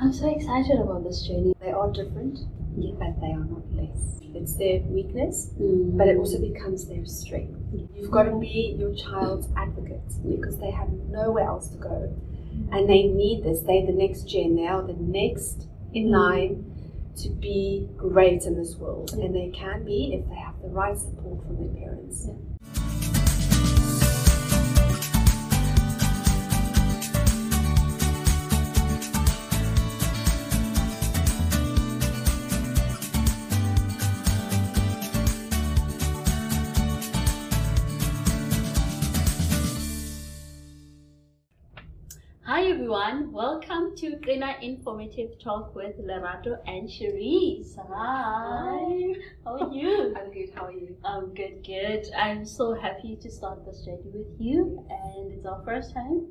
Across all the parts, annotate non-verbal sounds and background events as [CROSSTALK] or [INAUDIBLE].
I'm so excited about this journey. They are different, Yeah. but they are not less. It's their weakness, Mm. but it also becomes their strength. You've got to be your child's advocate because they have nowhere else to go. And they need this. They're the next gen. They are the next in line to be great in this world. And they can be if they have the right support from their parents. Hi welcome Informative Talk with Lerato and Cherise. Hi, how are you? [LAUGHS] I'm good. How are you? I'm good, good. I'm so happy to start this journey with you, and it's our first time.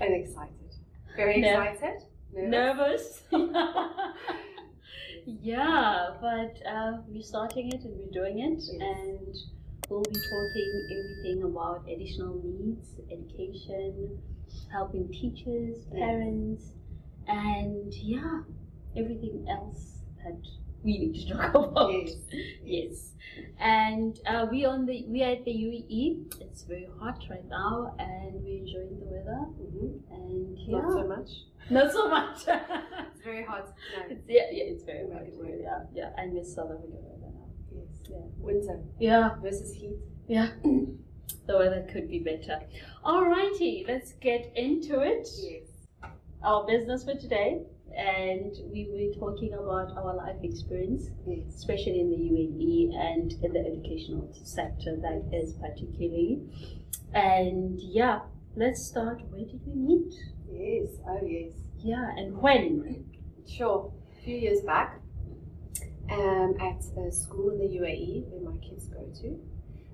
I'm excited. Very Ner- excited. Nervous. Nervous. [LAUGHS] [LAUGHS] yeah, but uh, we're starting it and we're doing it, Yes. and we'll be talking everything about additional needs, education, helping teachers, parents, and yeah, everything else that we need to talk [LAUGHS] about. Yes. Yes, and uh, we on the we are at the UAE. It's very hot right now, and we're enjoying the weather. Mhm. And yeah, Not so much. [LAUGHS] not so much. It's very hot. No. [LAUGHS] It's, yeah, yeah, it's very hot. it. Yeah, yeah. I miss South Africa weather now. Yes. Yeah. Winter Yeah, versus heat. yeah. [CLEARS THROAT] the weather could be better. Alrighty, let's get into it. Yes. Our business for today, and we were talking about our life experience. Yes. especially in the UAE and in the educational sector, that is particularly. And yeah, let's start. Where did we meet? Yes. Oh yes. Yeah, and when? Sure. A few years back, um, at a school in the UAE where my kids go to,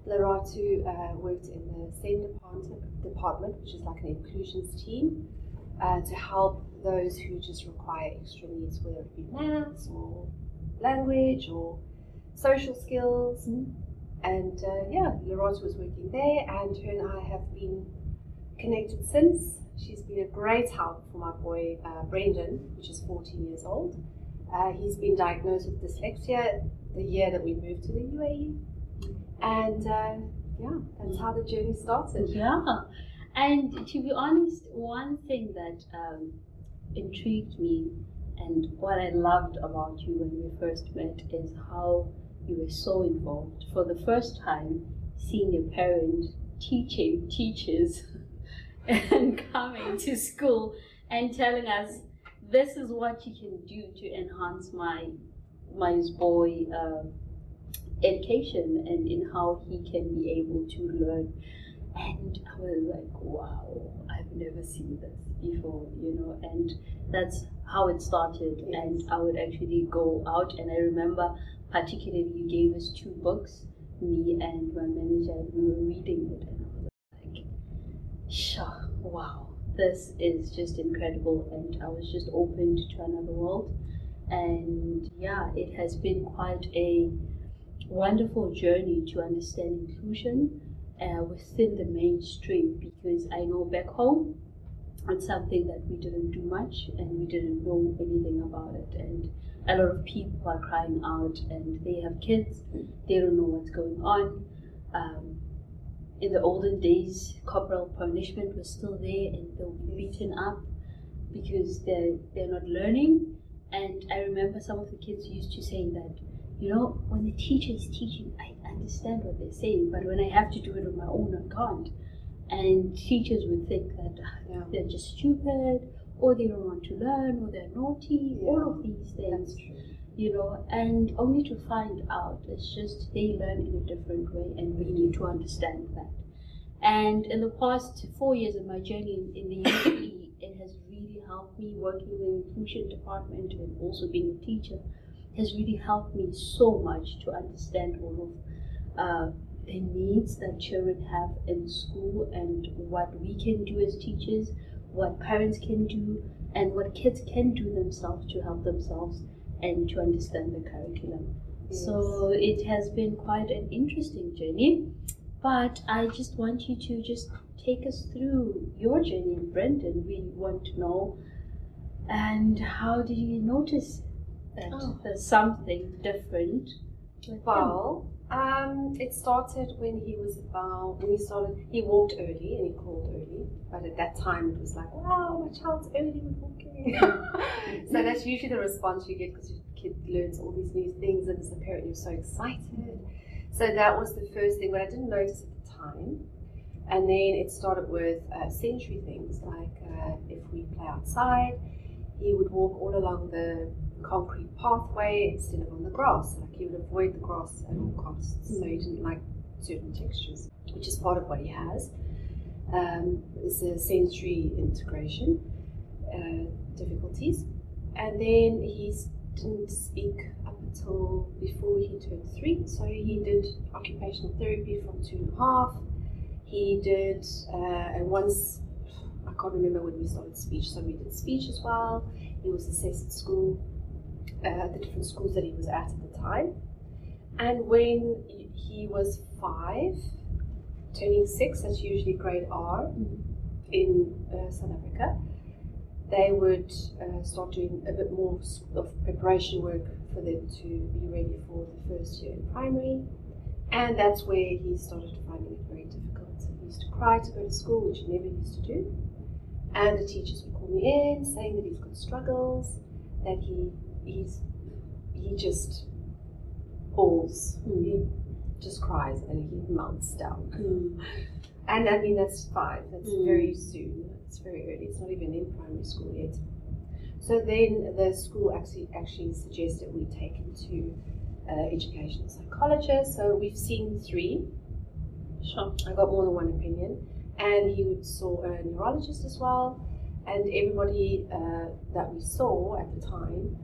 Lerato uh, worked in the same department, department, which is like an inclusions team, uh, to help those who just require extra needs, whether it be maths or language or social skills. And uh, yeah, Lerato was working there, and her and I have been connected since. She's been a great help for my boy uh, Brendan, which is 14 years old. Uh, he's been diagnosed with dyslexia the year that we moved to the UAE. And uh, yeah, that's how the journey started. Yeah, and to be honest, one thing that um, intrigued me and what I loved about you when we first met is how you were so involved. For the first time, seeing a parent teaching teachers [LAUGHS] and coming to school and telling us this is what you can do to enhance my my boy uh, education and in how he can be able to learn and I was like, wow, I've never seen this before, you know, and that's how it started. Yes. And I would actually go out, and I remember particularly you gave us two books, me and my manager, we were reading it, and I was like, sure, wow, this is just incredible. And I was just opened to another world. And yeah, it has been quite a wonderful journey to understand inclusion uh, within the mainstream because I know back home it's something that we didn't do much and we didn't know anything about it. And a lot of people are crying out and they have kids. They don't know what's going on. Um, in the olden days corporal punishment was still there and they'll be beaten up because they're, they're not learning. And I remember some of the kids used to say that you know, when the teacher is teaching, I understand what they're saying, but when I have to do it on my own, I can't. And teachers would think that ah, Yeah. they're just stupid, or they don't want to learn, or they're naughty, all of these things, you know, and only to find out it's just they learn in a different way, and we need to understand that. And in the past four years of my journey in, in the UAE, it has really helped me working in the inclusion department and also being a teacher has really helped me so much to understand all of uh, the needs that children have in school and what we can do as teachers, what parents can do, and what kids can do themselves to help themselves and to understand the curriculum. So it has been quite an interesting journey. But I just want you to just take us through your journey, Brendan. We want to know And how did you notice that Oh. there's something different? Well, it started when he was about when he started. He walked early and he crawled early, but at that time it was like, wow, my child's early with walking. [LAUGHS] so that's usually the response you get because your kid learns all these new things, and as a parent, you're so excited. So that was the first thing, but I didn't notice at the time. And then it started with uh, sensory things like uh, if we play outside, he would walk all along the concrete pathway instead of on the grass. Like he would avoid the grass at all costs. So he didn't like certain textures, which is part of what he has. Um, is a sensory integration uh, difficulties, and then he didn't speak up until before he turned three. So he did occupational therapy from two and a half. He did, uh, and once I can't remember when we started speech, so we did speech as well. He was assessed at school, uh, the different schools that he was at at the time. And when he was five, turning six, that's usually grade R in uh, South Africa, they would uh, start doing a bit more of preparation work for them to be ready for the first year in primary. And that's where he started finding it very difficult. So He used to cry to go to school, which he never used to do. And the teachers would call me in saying that he's got struggles, that he he's he just bawls, he just cries and he melts down. Mm. [LAUGHS] And I mean that's five. That's Mm. very soon. It's very early. It's not even in primary school yet. So then the school actually actually suggested we take him to uh, educational psychologist. So we've seen three. Sure. I got more than one opinion, and he saw a neurologist as well. And everybody uh, that we saw at the time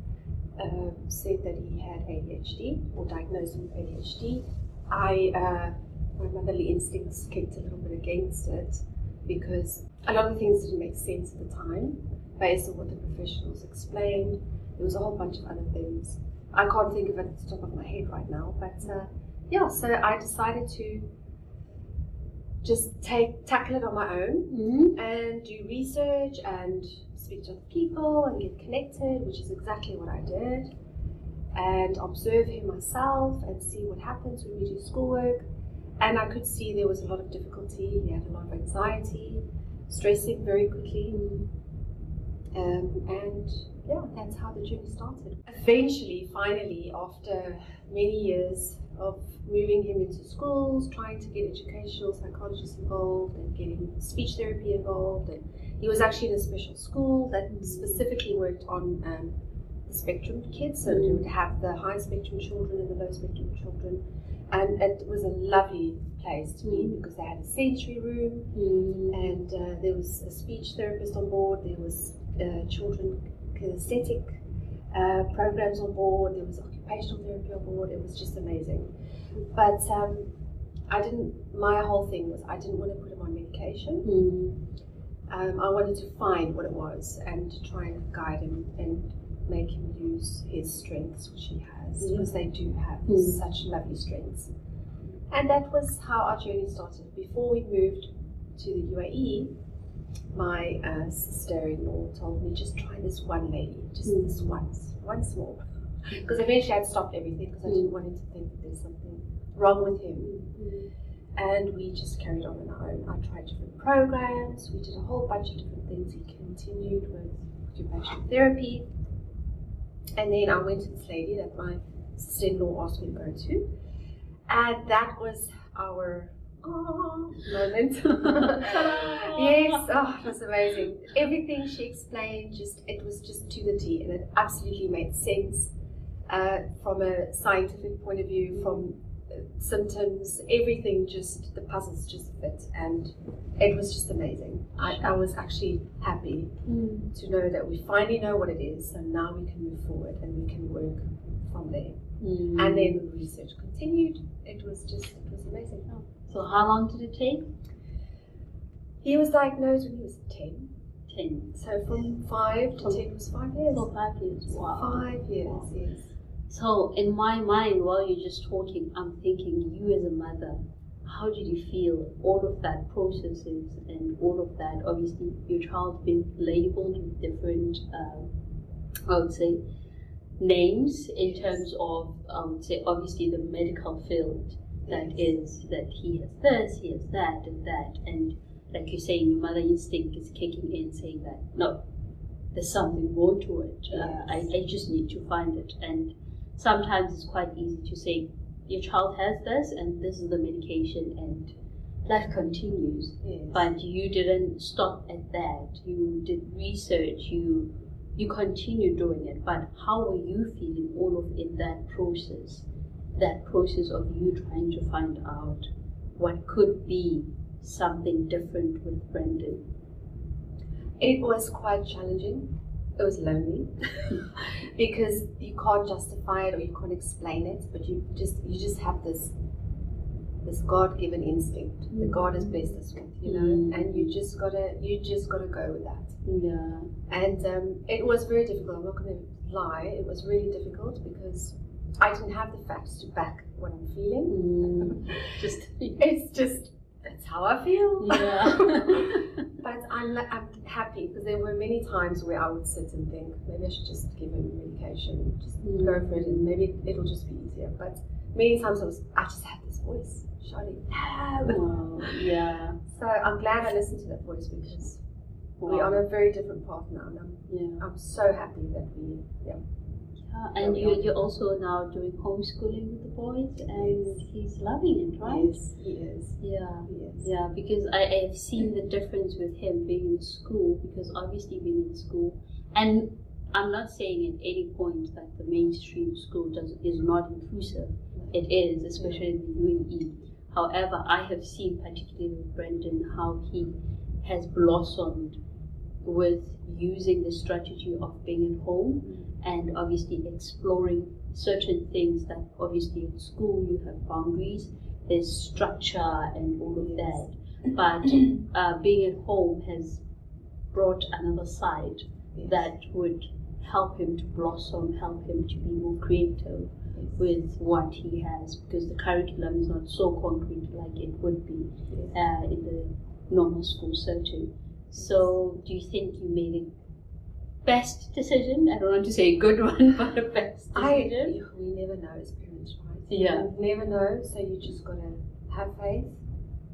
uh, said that he had ADHD or diagnosed with ADHD. I, uh, my motherly instincts kicked a little bit against it because a lot of things didn't make sense at the time based on what the professionals explained. There was a whole bunch of other things. I can't think of it at the top of my head right now, but uh, yeah, so I decided to just take tackle it on my own Mm. and do research and speak to other people and get connected, which is exactly what I did. And observe him myself and see what happens when we do schoolwork. And I could see there was a lot of difficulty. He had a lot of anxiety, stressing very quickly. Um, and yeah, that's how the journey started. Eventually, finally, after many years of moving him into schools, trying to get educational psychologists involved and getting speech therapy involved, and he was actually in a special school that specifically worked on um, the spectrum kids, so they would have the high spectrum children and the low spectrum children. And it was a lovely place to be Mm. because they had a sensory room, Mm. and uh, there was a speech therapist on board. There was uh, children kinesthetic uh, programs on board. There was occupational therapy on board. It was just amazing. But um, I didn't. My whole thing was I didn't want to put him on medication. Mm. Um, I wanted to find what it was and to try and guide him and make him use his strengths, which he has, Yeah. because they do have Mm. such lovely strengths. And that was how our journey started. Before we moved to the UAE, my uh, sister-in-law told me just try this one lady, just Mm. this once, once more. [LAUGHS] Because eventually I'd stopped everything because I didn't want him to think that there's something wrong with him. And we just carried on on our own. I tried different programs, we did a whole bunch of different things. He continued with occupational therapy. And then I went to this lady that my sister in law asked me to go to. And that was our oh, moment. [LAUGHS] yes, oh, it was amazing. Everything she explained, just it was just to the T, and it absolutely made sense uh, from a scientific point of view, from symptoms, everything. Just the puzzles just fit, and it was just amazing. I, I was actually happy Mm. to know that we finally know what it is, and now we can move forward and we can work from there. Mm. And then the research continued. It was just, it was amazing. So how long did it take? He was diagnosed when he was 10. Ten. So from 5 to 10 was 5 years. So five years. Wow. 5 years, yes. So in my mind, while you're just talking, I'm thinking you as a mother, how did you feel? All of that processes and all of that. Obviously, your child being labeled with different uh, I would say, names in terms of, I would say, obviously the medical field that is that he has this, he has that, and that, and like you're saying, your mother instinct is kicking in, saying that no, there's something more to it. Uh, I, I just need to find it, and sometimes it's quite easy to say your child has this, and this is the medication, and life continues. Yes. But you didn't stop at that. You did research. You you continue doing it. But how were you feeling all of in that process? That process of you trying to find out what could be something different with Brendan. It was quite challenging. It was lonely [LAUGHS] because you can't justify it or you can't explain it, but you just you just have this this God given instinct that God has blessed us with, you know, Mm. and you just gotta you just gotta go with that. Yeah. And um, it was very difficult. I'm not to lie. It was really difficult because I didn't have the facts to back what I'm feeling. Mm. [LAUGHS] Just It's just that's how I feel. yeah. [LAUGHS] but I'm, I'm happy because there were many times where I would sit and think maybe I should just give him medication, just Mm. go for it, and maybe it'll just be easier. But many times I was I just had this voice shouting no. Wow. Yeah. [LAUGHS] So I'm glad I listened to that voice because we're on a very different path now, and I'm, yeah. I'm so happy that we yeah. Uh, yeah, and you, you're also now doing homeschooling with the boys, and he's loving it, right? Yes, he is. Yeah, He is. yeah, because I, I have seen the difference with him being in school, because obviously being in school, and I'm not saying at any point that the mainstream school does is not inclusive. It is, especially in the UAE. However, I have seen, particularly with Brendan, how he has blossomed with using the strategy of being at home mm. And obviously exploring certain things that obviously at school you have boundaries, there's structure and all of that. But [CLEARS THROAT] uh, being at home has brought another side Yes. that would help him to blossom, help him to be more creative with what he has because the curriculum is not so concrete like it would be Yes. uh, in the normal school setting. So, do you think you made a best decision? I don't want to say a good [LAUGHS] one, but a best I decision. we never know as parents, right? Yeah. You never know, so you just gotta have faith,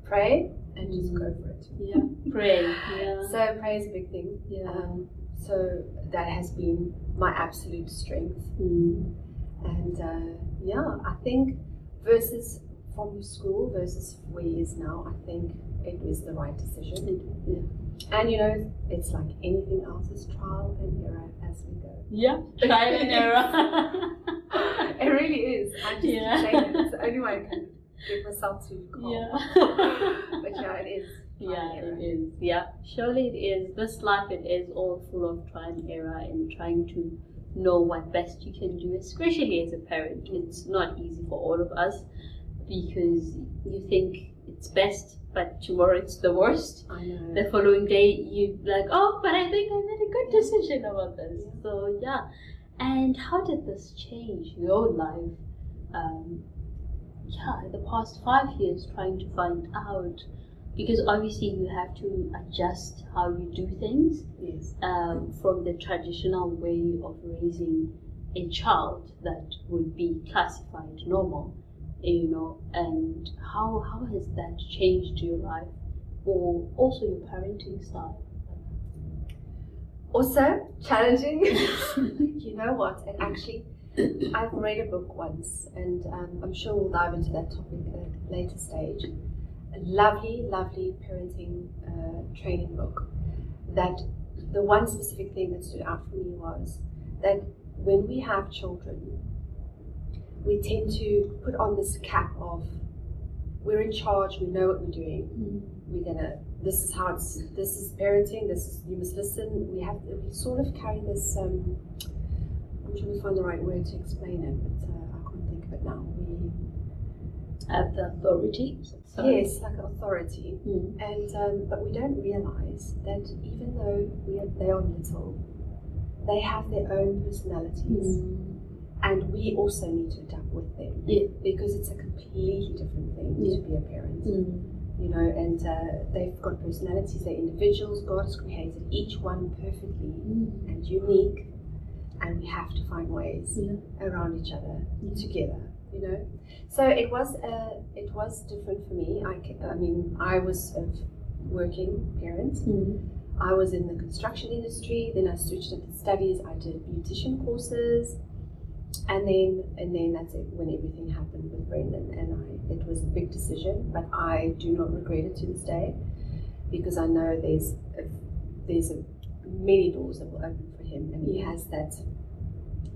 pray, and just go for it. Yeah, pray. Yeah, So prayer is a big thing. yeah. Um, so that has been my absolute strength. Mm. And uh, yeah, I think versus from school versus where he is now, I think it was the right decision. Yeah. And you know, it's like anything else is trial and error as we go. Yeah, trial and error. [LAUGHS] It really is. I just Yeah. keep saying it. It's the only way I can get myself to calm. yeah. [LAUGHS] But yeah, it is. Yeah, it is. Yeah, surely it is. This life, it is all full of trial and error and trying to know what best you can do, especially as a parent. It's not easy for all of us because you think it's best, but tomorrow it's the worst. I know. The following day, you like, oh, but I think I made a good decision about this. Yeah. So yeah. And how did this change your life? Um, yeah, the past five years, trying to find out because obviously you have to adjust how you do things Yes. um, from the traditional way of raising a child that would be classified normal, you know, and how how has that changed your life or also your parenting style? Also challenging. [LAUGHS] [LAUGHS] you know what? And actually, I've read a book once, and um, I'm sure we'll dive into that topic at a later stage. A lovely, lovely parenting uh, training book. That the one specific thing that stood out for me was that when we have children, we tend to put on this cap of we're in charge, we know what we're doing, we're gonna this is how it's this is parenting this is you must listen. We have we sort of carry this um i'm trying to find the right word to explain it but uh, i can't think of it now. We Have the authority. yes like authority. Mm. and um, but we don't realize that even though we are, they are little they have their own personalities. Mm. And we also need to adapt with them Yeah. because it's a completely different thing Yeah. to be a parent Mm. you know, and uh, they've got personalities, they're individuals. God has created each one perfectly Mm. and unique. and we have to find ways Yeah. around each other together. You know, so it was uh, it was different for me. I, I mean, I was a working parent. Mm. I was in the construction industry. Then I switched up into studies. I did beautician courses, and then and then that's it. When everything happened with Brendan, and I, it was a big decision, but I do not regret it to this day, because I know there's a, there's a, many doors that will open for him, and he has that,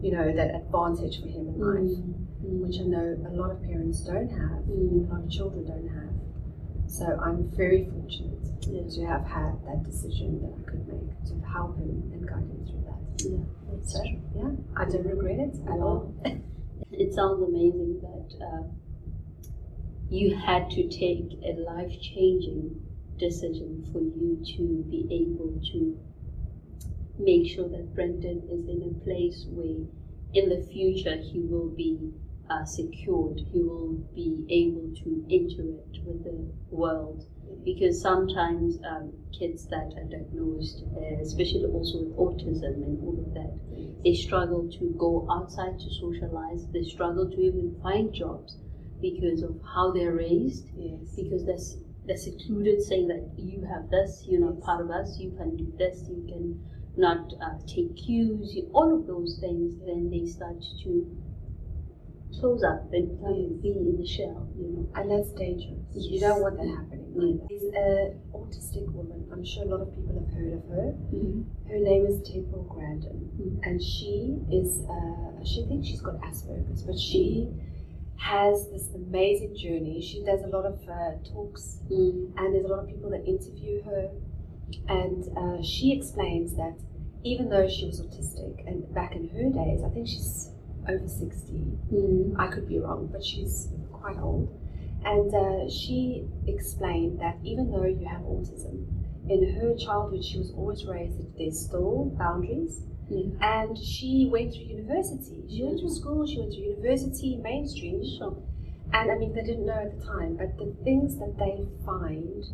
you know, that advantage for him in life, Mm. which I know a lot of parents don't have, Mm. a lot of children don't have. So I'm very fortunate Yeah. to have had that decision that I could make to help him and guide him through. Yeah, that's So true. yeah, I don't regret it at all. [LAUGHS] It sounds amazing that uh, you had to take a life changing decision for you to be able to make sure that Brendan is in a place where in the future he will be uh, secured, he will be able to interact with the world. Because sometimes um, kids that are diagnosed, uh, especially also with autism and all of that, they struggle to go outside to socialize. They struggle to even find jobs because of how they're raised. Yes. Because that's they're secluded, saying that you have this, you're not Yes. part of us. You can do this. You can not uh, take cues. You, all of those things. Then they start to close up and Yes. be in the shell. You know. And that's dangerous. You don't want that happening. Mm. There's an autistic woman. I'm sure a lot of people have heard of her. Her name is Temple Grandin, Mm. and she is. Uh, she thinks she's got Asperger's, but she has this amazing journey. She does a lot of uh, talks Mm. and there's a lot of people that interview her and uh, she explains that even though she was autistic and back in her days i think she's over 60 Mm. i could be wrong but she's quite old and uh, she explained that even though you have autism in her childhood she was always raised that there's still boundaries Yeah. and she went through university she went through Yeah. school she went through university mainstream Sure. and I mean, they didn't know at the time, but the things that they find,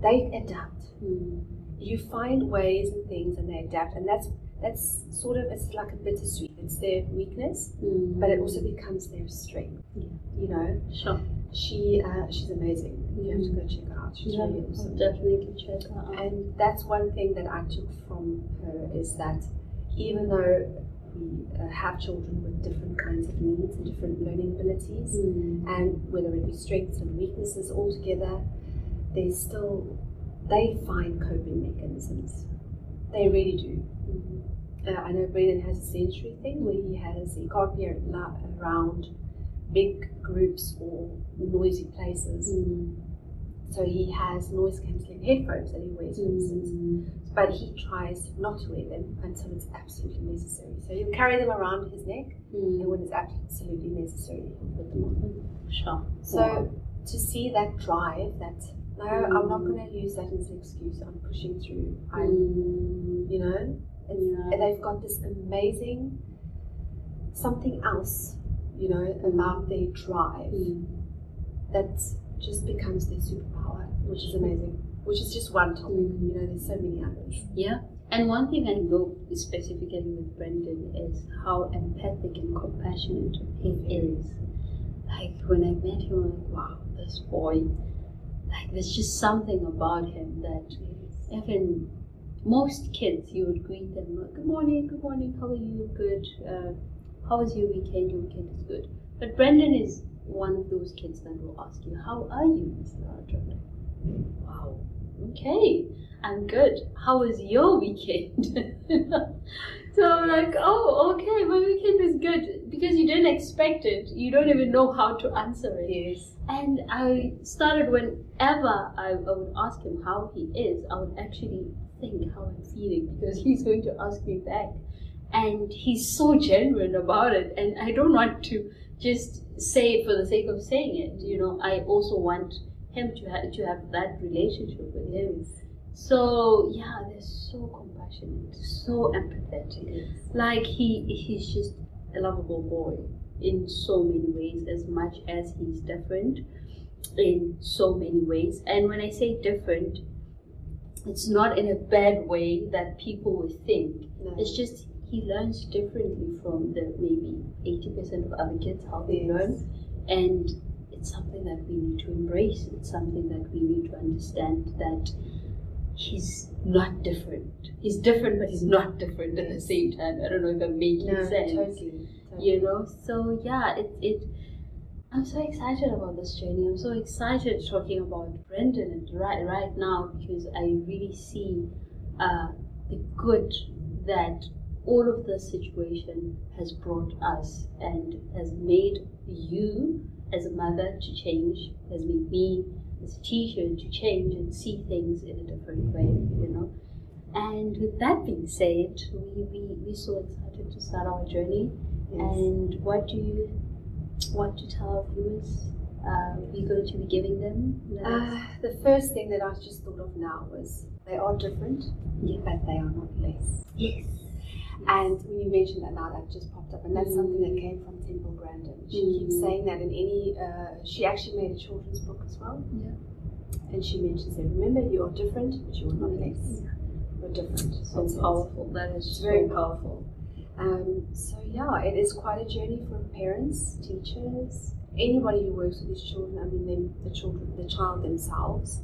they adapt. Mm. You find ways and things, and they adapt, and that's that's sort of it's like a bittersweet. It's their weakness, Mm. but it also becomes their strength. Yeah. You know, Sure. she uh, she's amazing. You have to go check her out. She's Yeah, really I'll awesome. definitely check her out. And that's one thing that I took from her is that even though we uh, have children with different kinds of needs and different learning abilities, Mm. and whether it be strengths and weaknesses all together, they still they find coping mechanisms. They really do. Mm. Uh, I know Brendan has a sensory thing where he has he can't be around big groups or noisy places, Mm. so he has noise cancelling headphones that he wears, for instance. Mm. But he tries not to wear them until it's absolutely necessary. So he'll carry them around his neck, and Mm. when it's absolutely necessary, he'll put them on. Sure. So to see that drive, that no, I'm not going to use that as an excuse. I'm pushing through. I'm, Mm. you know, it's, Yeah. and they've got this amazing something else, you know, about their drive Mm. that just becomes their superpower, which is amazing. Which is just one topic. Mm. You know, there's so many others. Yeah. And one thing I know specifically with Brendan is how empathic and compassionate he is. Like when I met him, I'm like, wow, this boy. Like there's just something about him that even most kids, you would greet them, good morning, good morning, how are you? Good. Uh, how was your weekend? Your weekend is good. But Brendan is one of those kids that will ask you, how are you, Mr. Ardra? Wow. Okay, I'm good. How was your weekend? [LAUGHS] so I'm like, oh, okay, my weekend is good because you didn't expect it. You don't even know how to answer it. Yes. And I started whenever I, I would ask him how he is, I would actually how I'm feeling because he's going to ask me back. And he's so genuine about it. And I don't want to just say it for the sake of saying it. You know, I also want him to have to have that relationship with him. So yeah, they're so compassionate, so empathetic. Like he he's just a lovable boy in so many ways, as much as he's different in so many ways. And when I say different, it's not in a bad way that people would think. No. It's just he learns differently from the maybe 80% of other kids how they Yes. learn. And it's something that we need to embrace. It's something that we need to understand that he's not different. He's different, but he's not different at the same time. I don't know if I'm making No, sense totally. totally. you know so yeah it, it i'm so excited about this journey. I'm so excited talking about brendan and right right now because i really see uh, the good that all of this situation has brought us and has made you as a mother to change has made me as a teacher to change and see things in a different way you know. And with that being said we, we, we're so excited to start our journey. Yes. and what do you want to tell our viewers? Uh, we're going to be giving them. the- Uh, the first thing that I just thought of now was they are different, Yeah. but they are not less. yes. And when you mentioned that now, that just popped up, and that's something that came from Temple Grandin. She Mm. keeps saying that in any. Uh, she actually made a children's book as well, Yeah. and she mentions that remember you are different, but you are not less. You're different. So That's powerful. That is It's so very powerful. Um, so yeah, it is quite a journey for parents, teachers, anybody who works with these children. I mean, them, the children, the child themselves.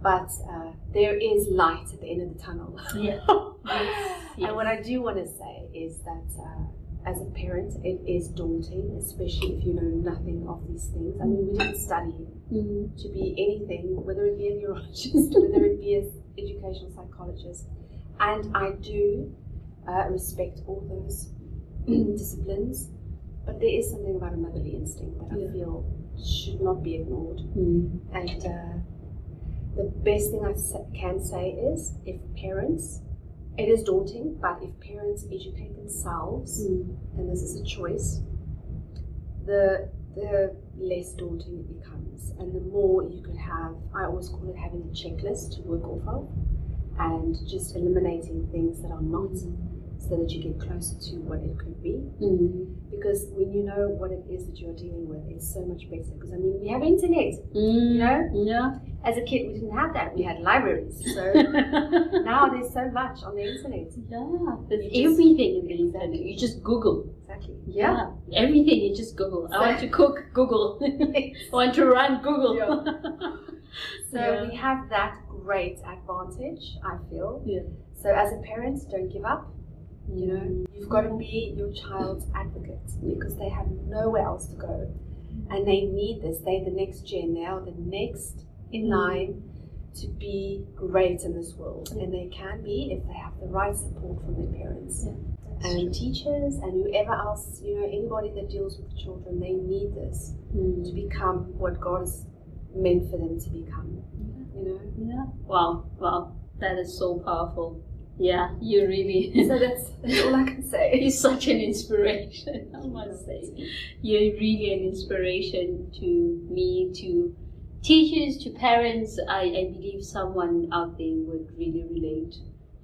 But uh, there is light at the end of the tunnel. Yeah. [LAUGHS] Yes, And what I do want to say is that uh, as a parent, it is daunting, especially if you know nothing of these things. I mean, we didn't study Mm. to be anything, whether it be a neurologist, [LAUGHS] whether it be an educational psychologist. And I do uh, respect all those disciplines, but there is something about a motherly instinct that Yeah. I feel should not be ignored. Mm. And uh, the best thing I can say is if parents, it is daunting, but if parents educate themselves, Mm. and this is a choice, the the less daunting it becomes, and the more you could have. I always call it having a checklist to work off of, and just eliminating things that are not, so that you get closer to what it could be. Mm. Because when you know what it is that you're dealing with, it's so much better. Because I mean, we have internet. Mm. You know? Yeah. As a kid, we didn't have that. We had libraries. So [LAUGHS] now there's so much on the internet. yeah. There's You just- everything in the internet. You just Google. Exactly. Yeah. Everything you just Google. I want to cook. Google. [LAUGHS] I want to run. Google. [LAUGHS] So Yeah. we have that great advantage, I feel. Yeah. So as a parent, don't give up. You know, you've got to be your child's advocate because they have nowhere else to go, and they need this. They're the next gen. They are the next in Mm. line to be great in this world, and they can be if they have the right support from their parents. and teachers and whoever else, you know, anybody that deals with children, they need this to Mm. become what God has meant for them to become. You know. Yeah. Wow. Wow. That is so powerful. Yeah. You really. So that's, [LAUGHS] all I can say. [LAUGHS] You're such an inspiration. I must say, you're really an inspiration to me, to teachers, to parents. I, I believe someone out there would really relate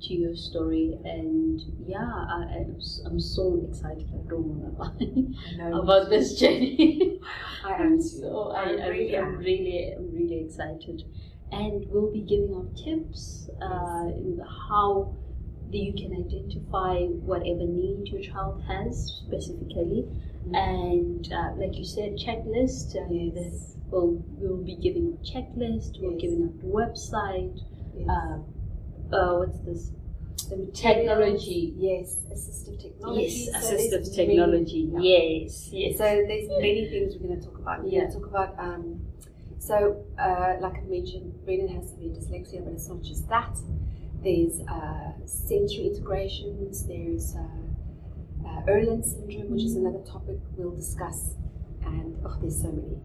to your story, and yeah, I, I'm, s- I'm so excited. I don't want to [LAUGHS] lie about this journey. I am. So I, I I, really I'm am. really, I'm really excited. And we'll be giving out tips uh, in how you can identify whatever need your child has specifically. And uh, like you said, checklist. Uh, Yes. We'll, we'll be giving a checklist. We're giving out the website. Yes. Uh, uh, what's this? the technology. Yes, assistive technology. Yes, So assistive technology. Many, yeah. Yes, yes. So there's many things we're going to talk about. We're Yeah. going to talk about. Um, so, uh, like I mentioned, Brendan has severe dyslexia, but it's not just that. There's uh, sensory integrations. There's uh, uh, Irlen syndrome, which is another topic we'll discuss. And oh, there's so many.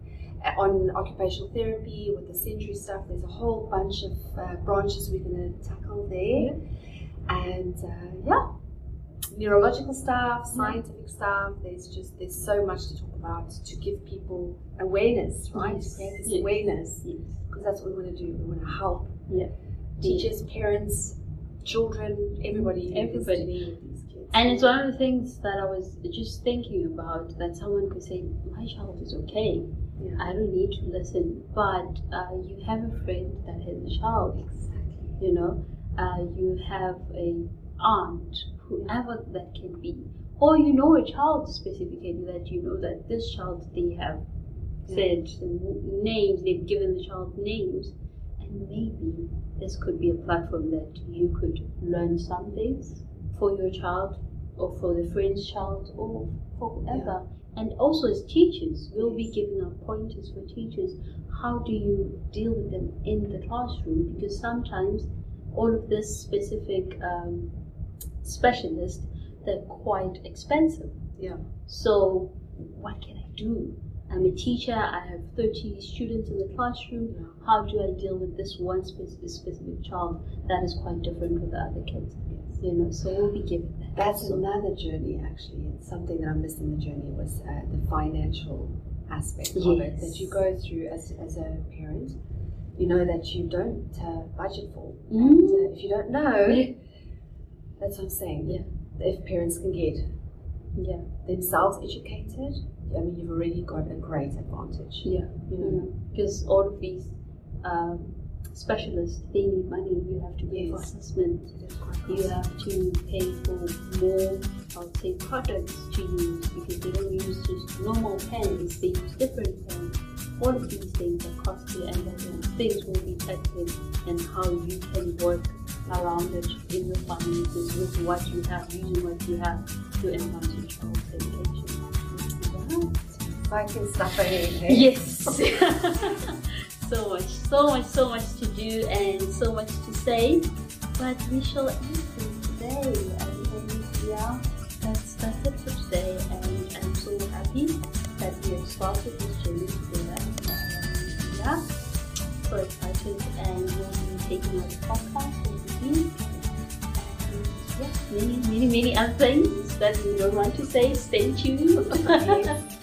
Uh, on occupational therapy with the sensory stuff, there's a whole bunch of uh, branches we're going to tackle there. And uh, yeah, neurological stuff, scientific stuff. There's just there's so much to talk about to give people awareness, right? Yes. To create this Yes. awareness yes. because that's what we want to do. We want to help Yeah. Teachers, parents, children, everybody, Everybody. dealing these kids. And it's one of the things that I was just thinking about that someone could say, My child is okay. yeah. I don't need to listen. But uh, you have a friend that has a child, exactly. you know, uh, you have a aunt whoever that can be. Or you know a child specifically that you know that this child they have said names, they've given the child names, maybe this could be a platform that you could learn some things for your child or for the friend's child or for whoever. And also as teachers, we'll be giving our pointers for teachers. How do you deal with them in the classroom? Because sometimes all of this specific um, specialist, they're quite expensive. Yeah. So what can I do? I'm a teacher, I have 30 students in the classroom. How do I deal with this one specific, specific child that is quite different with the other kids? Yes. You know, so we'll be giving that. That's another journey, actually. It's something that I missed in the journey was uh, the financial aspect of it Yes. that you go through as, as a parent. You know that you don't uh, budget for. And Mm. uh, if you don't know, Yeah. that's what I'm saying. Yeah. If parents can get Yeah, themselves educated, I mean, you've already got a great advantage. yeah. You know, because all of these um, specialists, they need money. You have to pay for assessment. it is quite You have to pay for more, I would say, products to use because they don't use just normal pens. They use different pens. All of these things are costly, and then things will be tested and how you can work around it in your finances with what you have, using what you have to enhance your child's education. Stuff ahead. hey? Yes. [LAUGHS] [LAUGHS] so much, so much, so much to do and so much to say. But we shall end it today. And, yeah, that's that's it for today. And I'm so happy that we have started this journey together. And yeah, so excited and we'll be taking out the podcast over the week. Yeah, many, many, many other things that we don't want to say. Stay tuned. [LAUGHS]